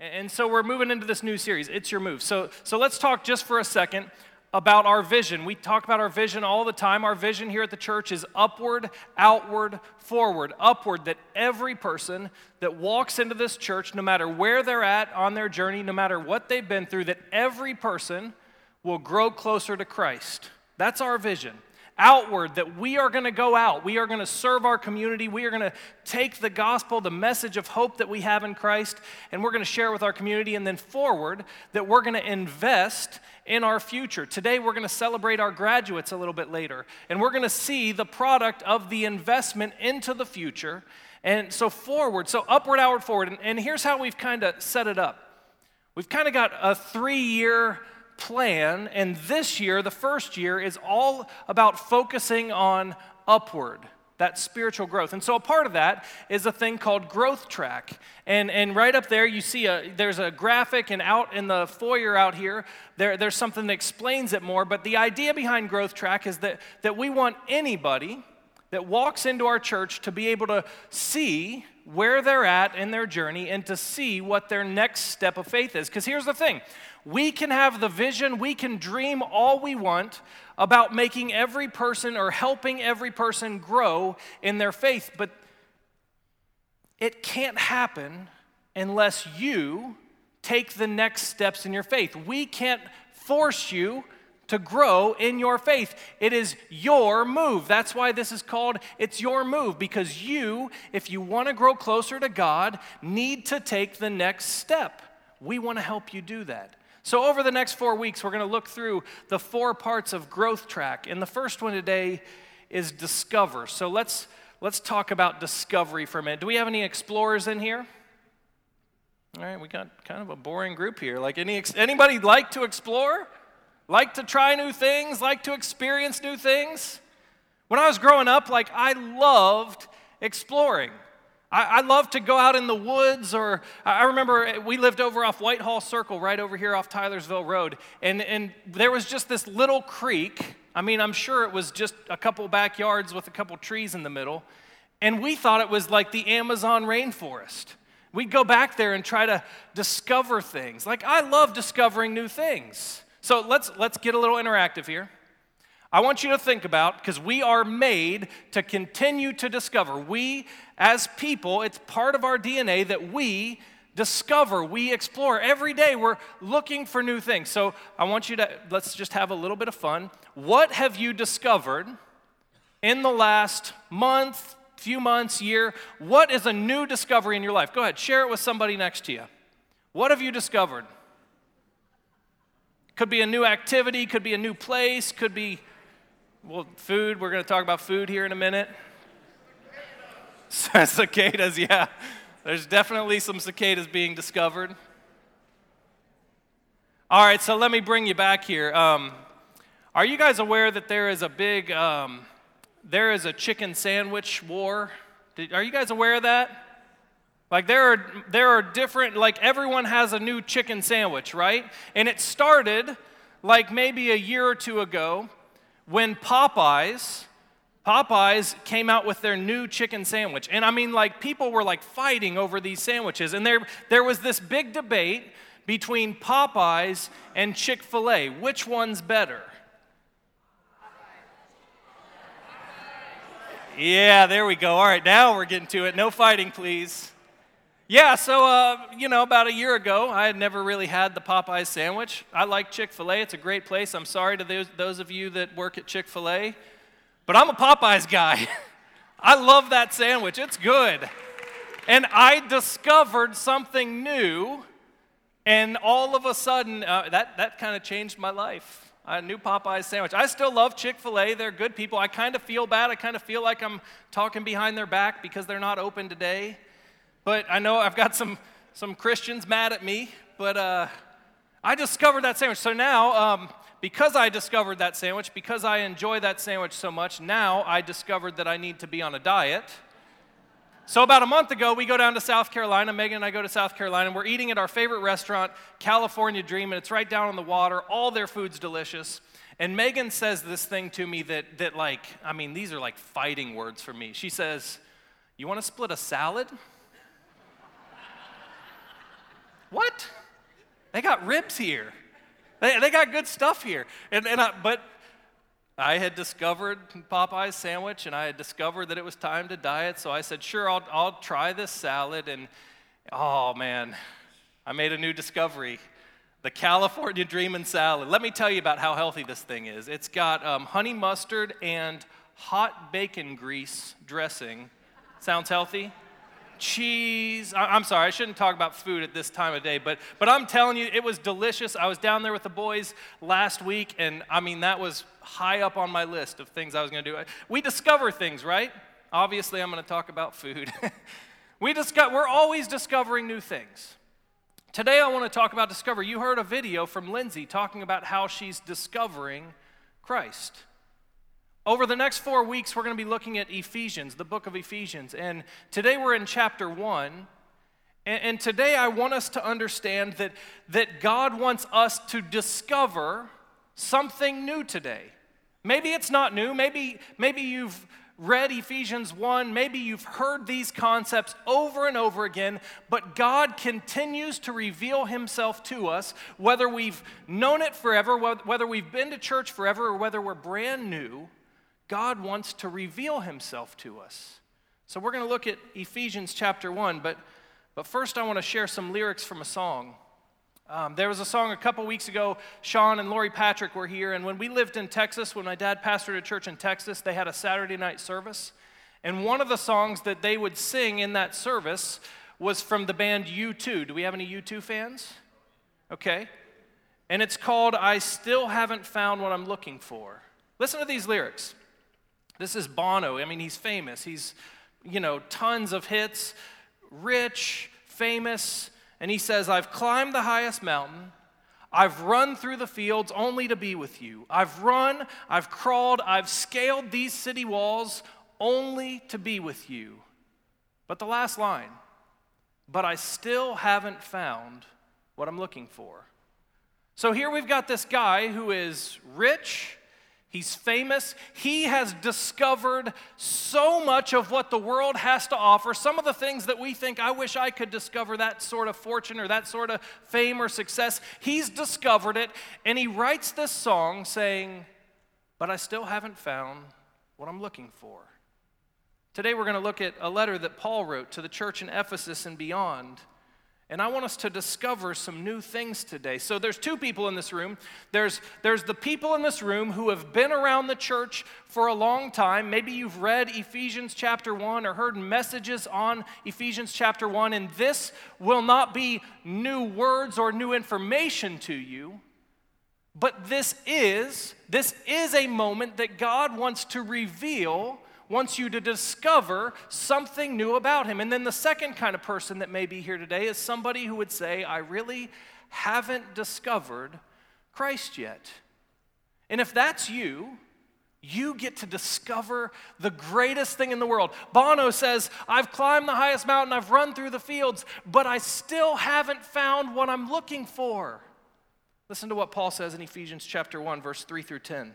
And so we're moving into this new series. It's your move. So, so let's talk just for a second about our vision. We talk about our vision all the time. Our vision here at the church is upward, outward, forward. Upward, that every person that walks into this church, no matter where they're at on their journey, no matter what they've been through, that every person will grow closer to Christ. That's our vision outward that we are going to go out. We are going to serve our community. We are going to take the gospel, the message of hope that we have in Christ, and we're going to share with our community. And then forward that we're going to invest in our future. Today, we're going to celebrate our graduates a little bit later, and we're going to see the product of the investment into the future. And so, forward, so upward, outward, forward. And, and here's how we've kind of set it up we've kind of got a three year plan, and this year, the first year, is all about focusing on upward that spiritual growth. And so a part of that is a thing called growth track. And, and right up there, you see a, there's a graphic, and out in the foyer out here, there, there's something that explains it more. But the idea behind growth track is that, that we want anybody that walks into our church to be able to see where they're at in their journey and to see what their next step of faith is. Because here's the thing we can have the vision, we can dream all we want about making every person or helping every person grow in their faith, but it can't happen unless you take the next steps in your faith. We can't force you to grow in your faith. It is your move. That's why this is called It's Your Move, because you, if you want to grow closer to God, need to take the next step. We want to help you do that. So, over the next four weeks, we're going to look through the four parts of growth track. And the first one today is discover. So, let's, let's talk about discovery for a minute. Do we have any explorers in here? All right, we got kind of a boring group here. Like, any, anybody like to explore? like to try new things, like to experience new things. When I was growing up, like I loved exploring. I, I loved to go out in the woods, or I remember we lived over off Whitehall Circle, right over here off Tylersville Road, and, and there was just this little creek. I mean, I'm sure it was just a couple backyards with a couple trees in the middle, and we thought it was like the Amazon rainforest. We'd go back there and try to discover things. Like, I love discovering new things. So let's, let's get a little interactive here. I want you to think about, because we are made to continue to discover. We, as people, it's part of our DNA that we discover, we explore. Every day we're looking for new things. So I want you to, let's just have a little bit of fun. What have you discovered in the last month, few months, year? What is a new discovery in your life? Go ahead, share it with somebody next to you. What have you discovered? Could be a new activity, could be a new place, could be, well, food. We're going to talk about food here in a minute. cicadas, yeah. There's definitely some cicadas being discovered. All right, so let me bring you back here. Um, are you guys aware that there is a big, um, there is a chicken sandwich war? Did, are you guys aware of that? Like there are there are different like everyone has a new chicken sandwich, right? And it started like maybe a year or two ago when Popeyes Popeyes came out with their new chicken sandwich. And I mean like people were like fighting over these sandwiches and there there was this big debate between Popeyes and Chick-fil-A. Which one's better? Yeah, there we go. All right, now we're getting to it. No fighting, please. Yeah, so, uh, you know, about a year ago, I had never really had the Popeyes sandwich. I like Chick fil A, it's a great place. I'm sorry to those, those of you that work at Chick fil A, but I'm a Popeyes guy. I love that sandwich, it's good. And I discovered something new, and all of a sudden, uh, that, that kind of changed my life. A new Popeyes sandwich. I still love Chick fil A. They're good people. I kind of feel bad. I kind of feel like I'm talking behind their back because they're not open today. But I know I've got some, some Christians mad at me, but uh, I discovered that sandwich. So now, um, because I discovered that sandwich, because I enjoy that sandwich so much, now I discovered that I need to be on a diet. So, about a month ago, we go down to South Carolina. Megan and I go to South Carolina, and we're eating at our favorite restaurant, California Dream, and it's right down on the water. All their food's delicious. And Megan says this thing to me that, that like, I mean, these are like fighting words for me. She says, You want to split a salad? What? They got ribs here. They, they got good stuff here. And, and I, but I had discovered Popeye's sandwich and I had discovered that it was time to diet. So I said, sure, I'll, I'll try this salad. And oh man, I made a new discovery the California Dreamin' Salad. Let me tell you about how healthy this thing is. It's got um, honey mustard and hot bacon grease dressing. Sounds healthy? Cheese. I'm sorry, I shouldn't talk about food at this time of day, but, but I'm telling you, it was delicious. I was down there with the boys last week, and I mean, that was high up on my list of things I was going to do. We discover things, right? Obviously, I'm going to talk about food. we discover, we're always discovering new things. Today, I want to talk about discovery. You heard a video from Lindsay talking about how she's discovering Christ. Over the next four weeks, we're going to be looking at Ephesians, the book of Ephesians. And today we're in chapter one. And, today I want us to understand that, that God wants us to discover something new today. Maybe it's not new. Maybe, maybe you've read Ephesians 1, maybe you've heard these concepts over and over again, but God continues to reveal himself to us, whether we've known it forever, whether we've been to church forever, or whether we're brand new. God wants to reveal himself to us. So we're going to look at Ephesians chapter 1, but, but first I want to share some lyrics from a song. Um, there was a song a couple weeks ago. Sean and Lori Patrick were here, and when we lived in Texas, when my dad pastored a church in Texas, they had a Saturday night service. And one of the songs that they would sing in that service was from the band U2. Do we have any U2 fans? Okay. And it's called I Still Haven't Found What I'm Looking For. Listen to these lyrics. This is Bono. I mean, he's famous. He's, you know, tons of hits, rich, famous. And he says, I've climbed the highest mountain. I've run through the fields only to be with you. I've run, I've crawled, I've scaled these city walls only to be with you. But the last line, but I still haven't found what I'm looking for. So here we've got this guy who is rich, He's famous. He has discovered so much of what the world has to offer. Some of the things that we think, I wish I could discover that sort of fortune or that sort of fame or success. He's discovered it, and he writes this song saying, But I still haven't found what I'm looking for. Today we're going to look at a letter that Paul wrote to the church in Ephesus and beyond. And I want us to discover some new things today. So there's two people in this room. There's, there's the people in this room who have been around the church for a long time. Maybe you've read Ephesians chapter 1 or heard messages on Ephesians chapter 1, and this will not be new words or new information to you. But this is, this is a moment that God wants to reveal wants you to discover something new about him. And then the second kind of person that may be here today is somebody who would say, I really haven't discovered Christ yet. And if that's you, you get to discover the greatest thing in the world. Bono says, I've climbed the highest mountain, I've run through the fields, but I still haven't found what I'm looking for. Listen to what Paul says in Ephesians chapter 1 verse 3 through 10.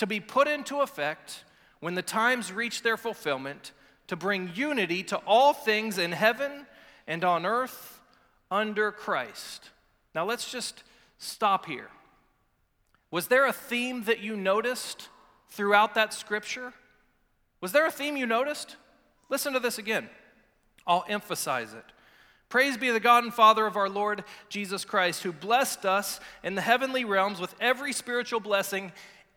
to be put into effect when the times reach their fulfillment to bring unity to all things in heaven and on earth under Christ. Now let's just stop here. Was there a theme that you noticed throughout that scripture? Was there a theme you noticed? Listen to this again. I'll emphasize it. Praise be the God and Father of our Lord Jesus Christ, who blessed us in the heavenly realms with every spiritual blessing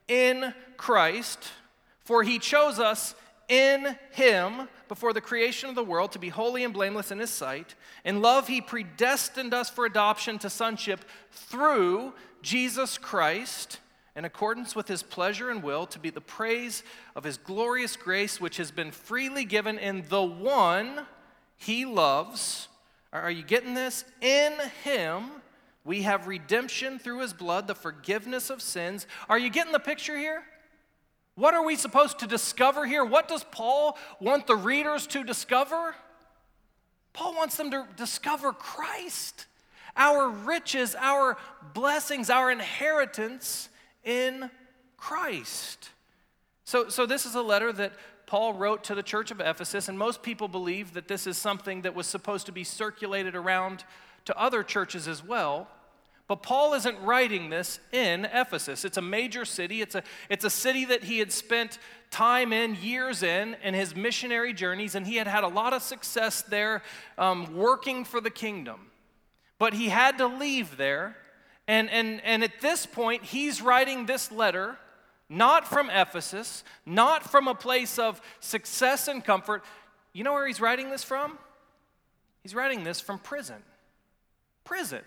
in Christ, for he chose us in him before the creation of the world to be holy and blameless in his sight. In love, he predestined us for adoption to sonship through Jesus Christ, in accordance with his pleasure and will, to be the praise of his glorious grace, which has been freely given in the one he loves are you getting this? In Him, we have redemption through His blood, the forgiveness of sins. Are you getting the picture here? What are we supposed to discover here? What does Paul want the readers to discover? Paul wants them to discover Christ, our riches, our blessings, our inheritance in Christ. So, so this is a letter that Paul wrote to the church of Ephesus, and most people believe that this is something that was supposed to be circulated around to other churches as well. But Paul isn't writing this in Ephesus. It's a major city. It's a, it's a city that he had spent time in, years in, in his missionary journeys, and he had had a lot of success there um, working for the kingdom. But he had to leave there. And, and, and at this point, he's writing this letter not from Ephesus, not from a place of success and comfort. You know where he's writing this from? He's writing this from prison. Prison.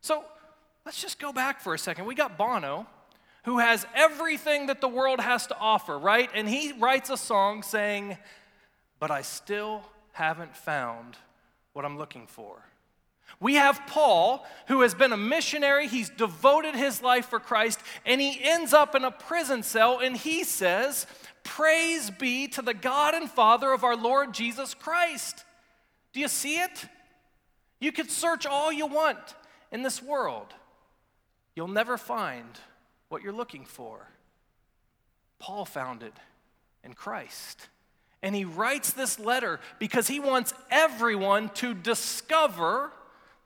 So let's just go back for a second. We got Bono, who has everything that the world has to offer, right? And he writes a song saying, But I still haven't found what I'm looking for. We have Paul, who has been a missionary. He's devoted his life for Christ, and he ends up in a prison cell, and he says, Praise be to the God and Father of our Lord Jesus Christ. Do you see it? You could search all you want in this world, you'll never find what you're looking for. Paul found it in Christ. And he writes this letter because he wants everyone to discover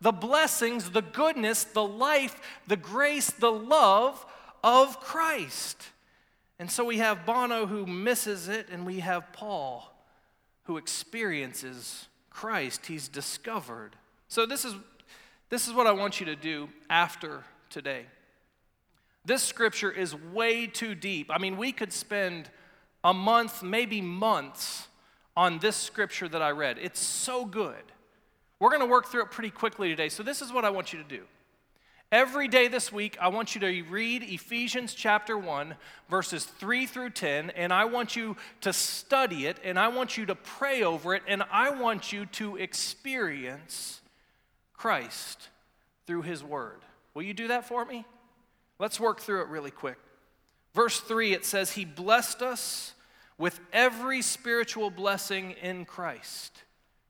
the blessings, the goodness, the life, the grace, the love of Christ. And so we have Bono who misses it, and we have Paul who experiences Christ. He's discovered. So this is, this is what I want you to do after today. This scripture is way too deep. I mean, we could spend a month, maybe months, on this scripture that I read. It's so good. We're going to work through it pretty quickly today. So, this is what I want you to do. Every day this week, I want you to read Ephesians chapter 1, verses 3 through 10, and I want you to study it, and I want you to pray over it, and I want you to experience Christ through His Word. Will you do that for me? Let's work through it really quick. Verse 3, it says, He blessed us with every spiritual blessing in Christ.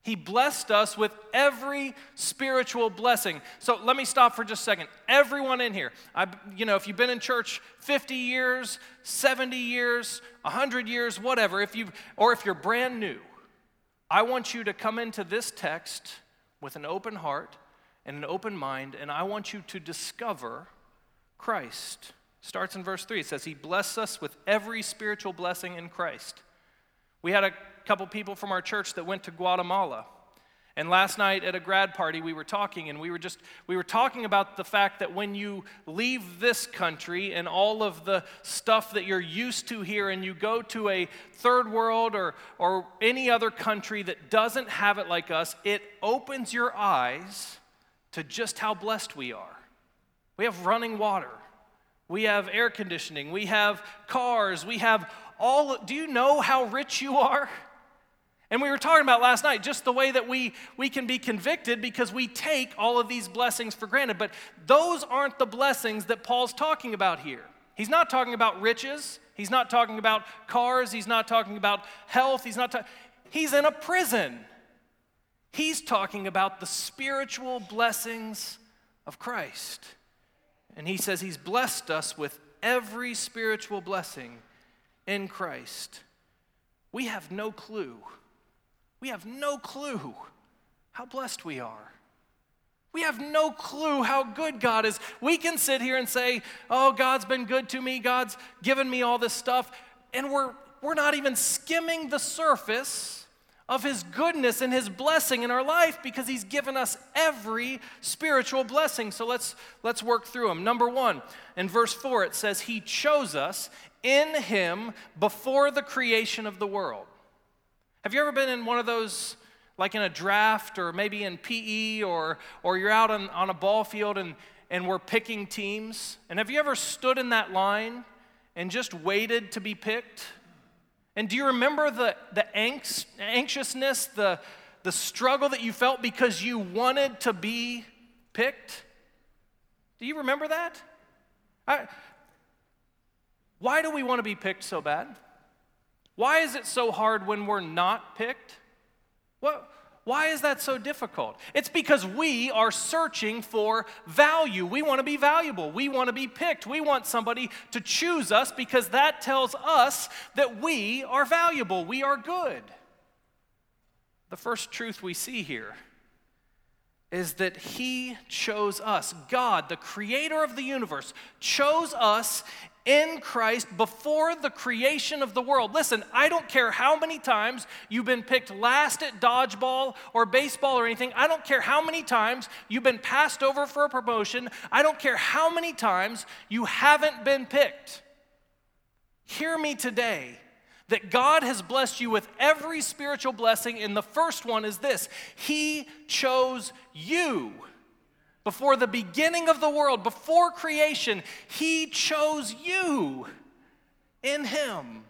He blessed us with every spiritual blessing. So let me stop for just a second. Everyone in here, I, you know, if you've been in church 50 years, 70 years, 100 years, whatever, if you or if you're brand new, I want you to come into this text with an open heart and an open mind, and I want you to discover Christ. Starts in verse 3. It says, He blessed us with every spiritual blessing in Christ. We had a couple people from our church that went to Guatemala. And last night at a grad party, we were talking, and we were just we were talking about the fact that when you leave this country and all of the stuff that you're used to here, and you go to a third world or or any other country that doesn't have it like us, it opens your eyes to just how blessed we are. We have running water, we have air conditioning, we have cars, we have all. Do you know how rich you are? And we were talking about last night just the way that we, we can be convicted because we take all of these blessings for granted. But those aren't the blessings that Paul's talking about here. He's not talking about riches. He's not talking about cars. He's not talking about health. He's not. He's in a prison. He's talking about the spiritual blessings of Christ. And he says he's blessed us with every spiritual blessing in Christ. We have no clue we have no clue how blessed we are. We have no clue how good God is. We can sit here and say, Oh, God's been good to me, God's given me all this stuff, and we're, we're not even skimming the surface of His goodness and His blessing in our life because He's given us every spiritual blessing. So let's, let's work through them. Number one, in verse 4, it says, He chose us in Him before the creation of the world. Have you ever been in one of those, like in a draft or maybe in PE or, or you're out on, on a ball field and, and we're picking teams? And have you ever stood in that line and just waited to be picked? And do you remember the, the angst, anxiousness, the, the struggle that you felt because you wanted to be picked? Do you remember that? I, why do we want to be picked so bad? Why is it so hard when we're not picked? What, why is that so difficult? It's because we are searching for value. We want to be valuable. We want to be picked. We want somebody to choose us because that tells us that we are valuable. We are good. The first truth we see here is that He chose us. God, the creator of the universe, chose us in Christ before the creation of the world. Listen, I don't care how many times you've been picked last at dodgeball or baseball or anything. I don't care how many times you've been passed over for a promotion. I don't care how many times you haven't been picked. Hear me today that God has blessed you with every spiritual blessing, and the first one is this He chose you. Before the beginning of the world, before creation, He chose you in Him.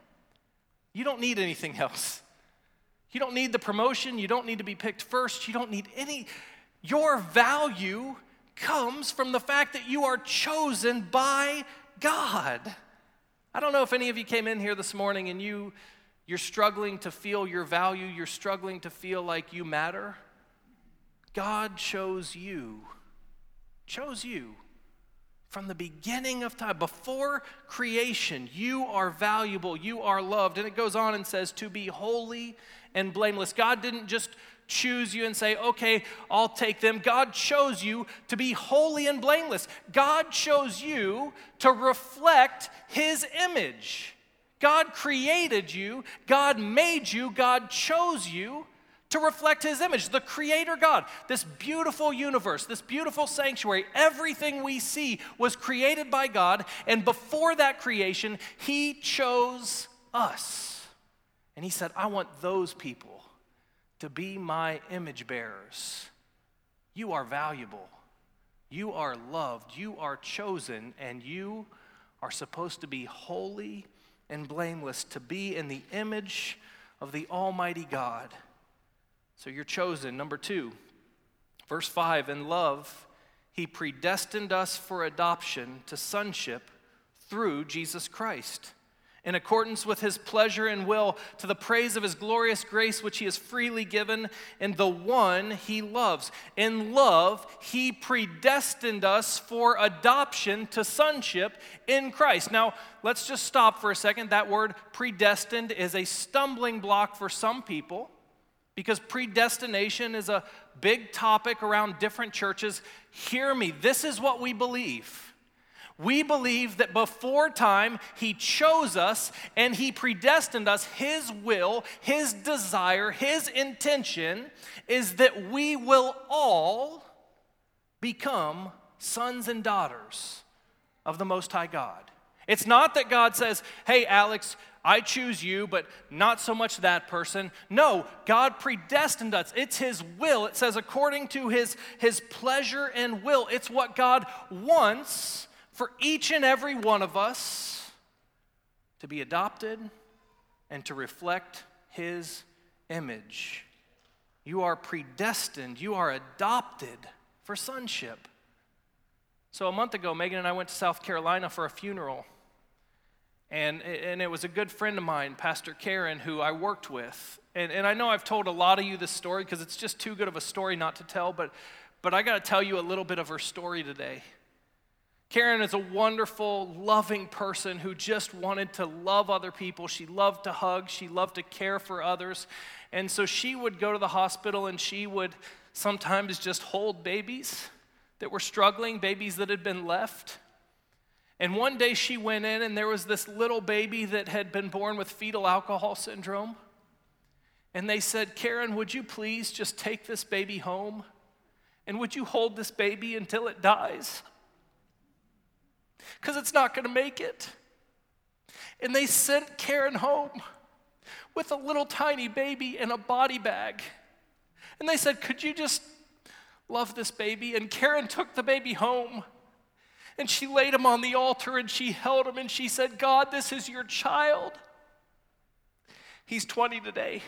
You don't need anything else. You don't need the promotion. You don't need to be picked first. You don't need any. Your value comes from the fact that you are chosen by God. I don't know if any of you came in here this morning and you you're struggling to feel your value, you're struggling to feel like you matter. God chose you chose you from the beginning of time, before creation. You are valuable, you are loved. And it goes on and says, to be holy and blameless. God didn't just choose you and say, okay, I'll take them. God chose you to be holy and blameless. God chose you to reflect His image. God created you, God made you, God chose you to reflect his image, the creator God. This beautiful universe, this beautiful sanctuary, everything we see was created by God, and before that creation, he chose us. And he said, I want those people to be my image bearers. You are valuable. You are loved. You are chosen, and you are supposed to be holy and blameless, to be in the image of the Almighty God. So you're chosen. Number two, verse 5 In love, he predestined us for adoption to sonship through Jesus Christ, in accordance with his pleasure and will, to the praise of his glorious grace, which he has freely given in the one he loves. In love, he predestined us for adoption to sonship in Christ. Now, let's just stop for a second. That word predestined is a stumbling block for some people because predestination is a big topic around different churches. Hear me, this is what we believe. We believe that before time, He chose us and He predestined us. His will, His desire, His intention is that we will all become sons and daughters of the Most High God. It's not that God says, hey, Alex, I choose you, but not so much that person. No, God predestined us. It's His will. It says, according to His, his pleasure and will. It's what God wants for each and every one of us to be adopted and to reflect His image. You are predestined, you are adopted for sonship. So, a month ago, Megan and I went to South Carolina for a funeral. And, and it was a good friend of mine, Pastor Karen, who I worked with. And, and I know I've told a lot of you this story because it's just too good of a story not to tell, but, but I got to tell you a little bit of her story today. Karen is a wonderful, loving person who just wanted to love other people. She loved to hug, she loved to care for others. And so she would go to the hospital and she would sometimes just hold babies that were struggling, babies that had been left. And one day she went in, and there was this little baby that had been born with fetal alcohol syndrome. and they said, Karen, would you please just take this baby home? And would you hold this baby until it dies? Because it's not going to make it. And they sent Karen home with a little tiny baby in a body bag. And they said, Could you just love this baby? And Karen took the baby home and she laid him on the altar and she held him and she said, God, this is your child. He's 20 today.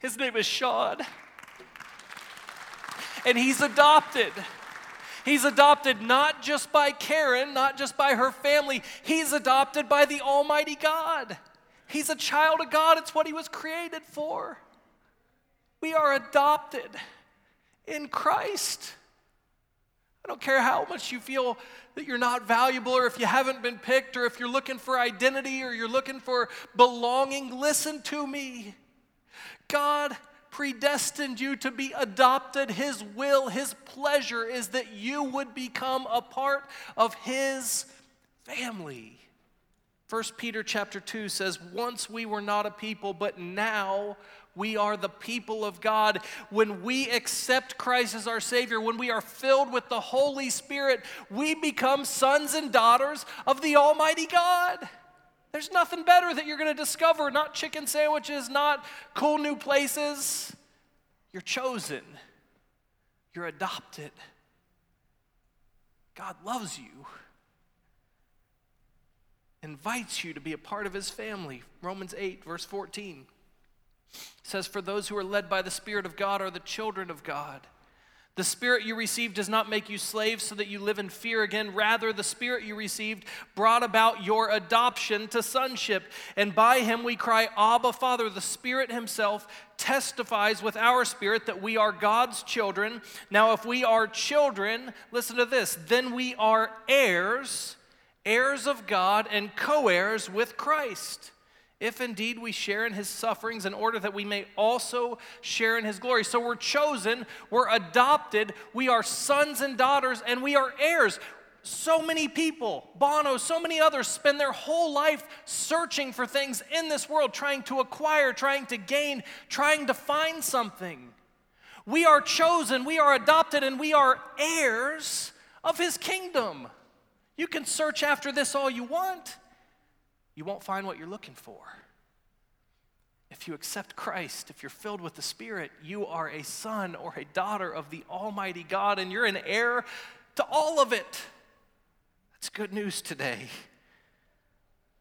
His name is Sean. And he's adopted. He's adopted not just by Karen, not just by her family, he's adopted by the Almighty God. He's a child of God, it's what he was created for. We are adopted in Christ. I don't care how much you feel that you're not valuable, or if you haven't been picked, or if you're looking for identity, or you're looking for belonging. Listen to me. God predestined you to be adopted. His will, His pleasure is that you would become a part of His family. 1 Peter chapter 2 says, Once we were not a people, but now we are the people of God. When we accept Christ as our Savior, when we are filled with the Holy Spirit, we become sons and daughters of the Almighty God. There's nothing better that you're going to discover, not chicken sandwiches, not cool new places. You're chosen, you're adopted. God loves you invites you to be a part of his family. Romans 8, verse 14 says, For those who are led by the Spirit of God are the children of God. The Spirit you received does not make you slaves so that you live in fear again. Rather, the Spirit you received brought about your adoption to sonship. And by him we cry, Abba, Father. The Spirit himself testifies with our spirit that we are God's children. Now, if we are children, listen to this, then we are heirs heirs of God and co heirs with Christ, if indeed we share in his sufferings, in order that we may also share in his glory. So we're chosen, we're adopted, we are sons and daughters, and we are heirs. So many people, Bono, so many others spend their whole life searching for things in this world, trying to acquire, trying to gain, trying to find something. We are chosen, we are adopted, and we are heirs of his kingdom. You can search after this all you want, you won't find what you're looking for. If you accept Christ, if you're filled with the Spirit, you are a son or a daughter of the Almighty God, and you're an heir to all of it. That's good news today.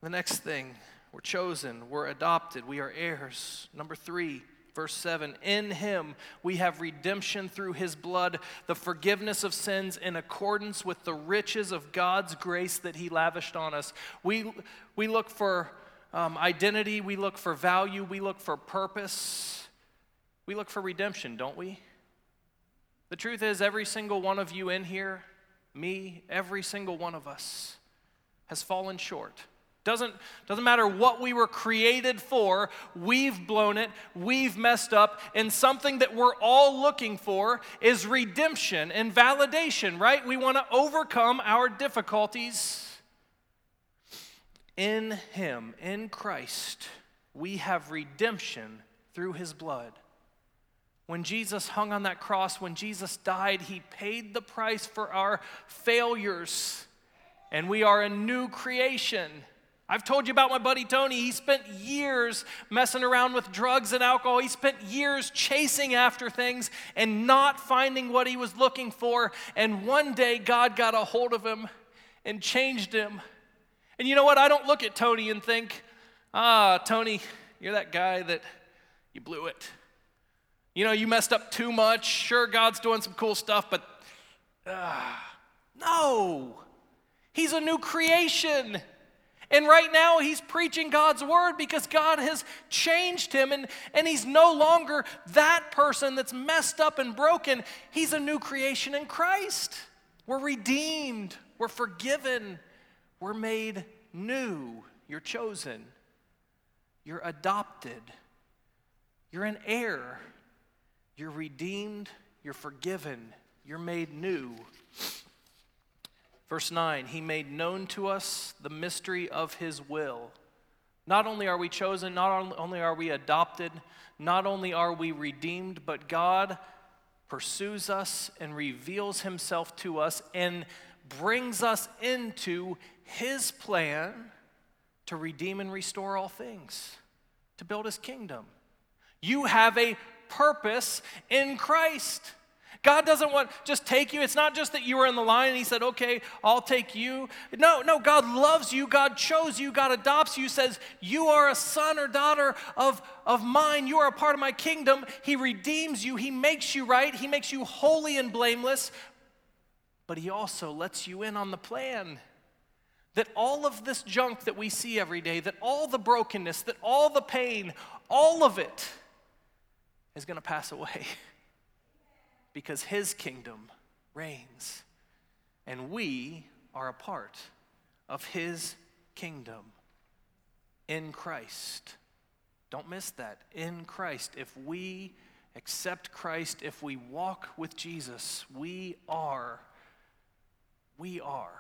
The next thing, we're chosen, we're adopted, we are heirs. Number three, Verse 7 In him we have redemption through his blood, the forgiveness of sins in accordance with the riches of God's grace that he lavished on us. We, we look for um, identity, we look for value, we look for purpose, we look for redemption, don't we? The truth is, every single one of you in here, me, every single one of us, has fallen short. Doesn't, doesn't matter what we were created for, we've blown it, we've messed up, and something that we're all looking for is redemption and validation, right? We want to overcome our difficulties. In Him, in Christ, we have redemption through His blood. When Jesus hung on that cross, when Jesus died, He paid the price for our failures, and we are a new creation. I've told you about my buddy Tony. He spent years messing around with drugs and alcohol. He spent years chasing after things and not finding what he was looking for. And one day, God got a hold of him and changed him. And you know what? I don't look at Tony and think, ah, Tony, you're that guy that you blew it. You know, you messed up too much. Sure, God's doing some cool stuff, but ah, no. He's a new creation. And right now, he's preaching God's word because God has changed him, and, and he's no longer that person that's messed up and broken. He's a new creation in Christ. We're redeemed, we're forgiven, we're made new. You're chosen, you're adopted, you're an heir, you're redeemed, you're forgiven, you're made new. Verse 9, he made known to us the mystery of his will. Not only are we chosen, not only are we adopted, not only are we redeemed, but God pursues us and reveals himself to us and brings us into his plan to redeem and restore all things, to build his kingdom. You have a purpose in Christ. God doesn't want just take you. It's not just that you were in the line and he said, "Okay, I'll take you." No, no, God loves you. God chose you. God adopts you. Says, "You are a son or daughter of of mine. You are a part of my kingdom." He redeems you. He makes you right. He makes you holy and blameless. But he also lets you in on the plan. That all of this junk that we see every day, that all the brokenness, that all the pain, all of it is going to pass away because his kingdom reigns and we are a part of his kingdom in Christ. Don't miss that. In Christ. If we accept Christ, if we walk with Jesus, we are we are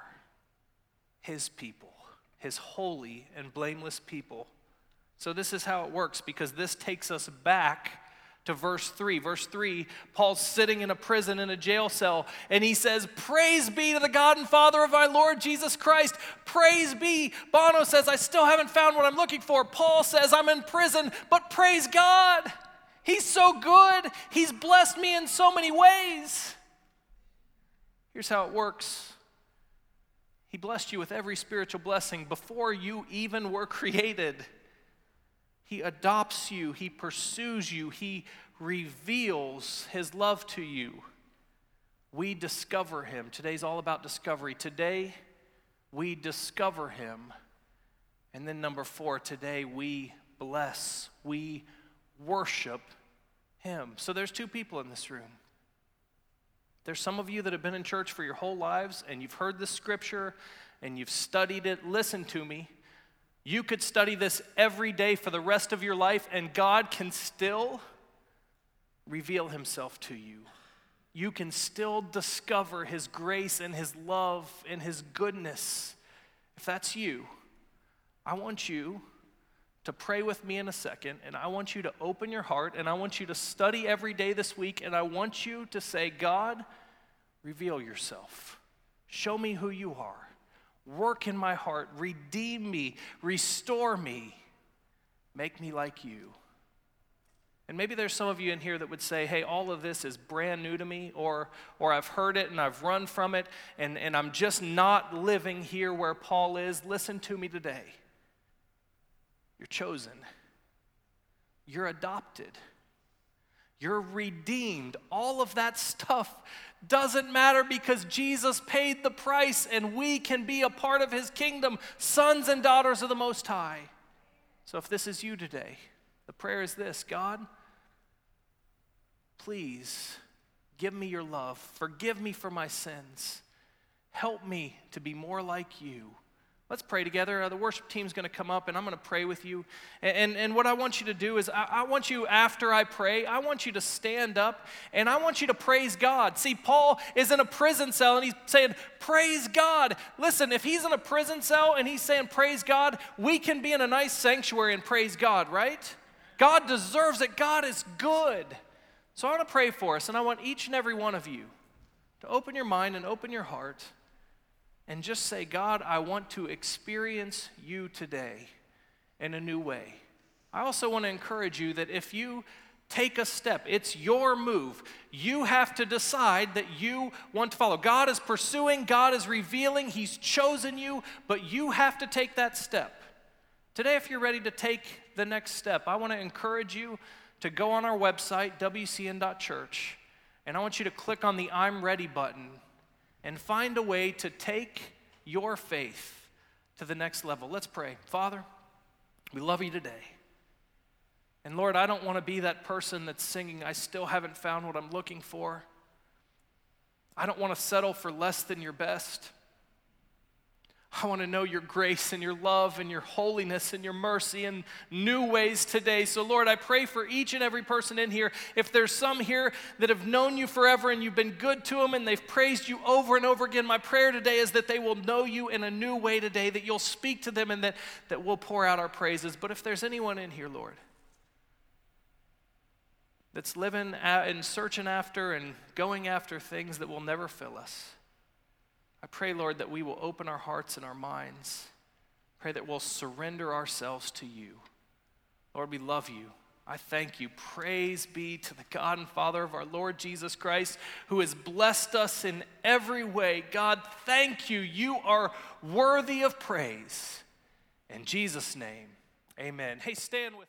his people, his holy and blameless people. So this is how it works because this takes us back to verse 3. Verse 3, Paul's sitting in a prison in a jail cell, and he says, Praise be to the God and Father of our Lord Jesus Christ. Praise be. Bono says, I still haven't found what I'm looking for. Paul says, I'm in prison, but praise God. He's so good. He's blessed me in so many ways. Here's how it works He blessed you with every spiritual blessing before you even were created. He adopts you, He pursues you, He reveals His love to you. We discover Him. Today's all about discovery. Today, we discover Him. And then, number four, today we bless, we worship Him. So, there's two people in this room. There's some of you that have been in church for your whole lives and you've heard this scripture and you've studied it. Listen to me. You could study this every day for the rest of your life, and God can still reveal himself to you. You can still discover his grace and his love and his goodness. If that's you, I want you to pray with me in a second, and I want you to open your heart, and I want you to study every day this week, and I want you to say, God, reveal yourself. Show me who you are. Work in my heart, redeem me, restore me, make me like you. And maybe there's some of you in here that would say, hey, all of this is brand new to me, or, or I've heard it and I've run from it, and, and I'm just not living here where Paul is. Listen to me today. You're chosen, you're adopted, you're redeemed. All of that stuff doesn't matter because Jesus paid the price and we can be a part of his kingdom, sons and daughters of the Most High. So if this is you today, the prayer is this God, please give me your love, forgive me for my sins, help me to be more like you. Let's pray together. Uh, the worship team's going to come up and I'm going to pray with you. And, and, and what I want you to do is, I, I, want you, after I pray, I want you to stand up and I want you to praise God. See, Paul is in a prison cell and he's saying, Praise God. Listen, if he's in a prison cell and he's saying, Praise God, we can be in a nice sanctuary and praise God, right? God deserves it. God is good. So I want to pray for us and I want each and every one of you to open your mind and open your heart and just say, God, I want to experience you today in a new way. I also want to encourage you that if you take a step, it's your move. You have to decide that you want to follow. God is pursuing, God is revealing, He's chosen you, but you have to take that step. Today, if you're ready to take the next step, I want to encourage you to go on our website, wcn.church, and I want you to click on the I'm Ready button and find a way to take your faith to the next level. Let's pray. Father, we love you today. And Lord, I don't want to be that person that's singing, I still haven't found what I'm looking for. I don't want to settle for less than your best. I want to know your grace and your love and your holiness and your mercy in new ways today. So, Lord, I pray for each and every person in here. If there's some here that have known you forever and you've been good to them and they've praised you over and over again, my prayer today is that they will know you in a new way today, that you'll speak to them and that, that we'll pour out our praises. But if there's anyone in here, Lord, that's living and searching after and going after things that will never fill us, I pray, Lord, that we will open our hearts and our minds. Pray that we'll surrender ourselves to you. Lord, we love you. I thank you. Praise be to the God and Father of our Lord Jesus Christ, who has blessed us in every way. God, thank you. You are worthy of praise. In Jesus' name, amen. Hey, stand with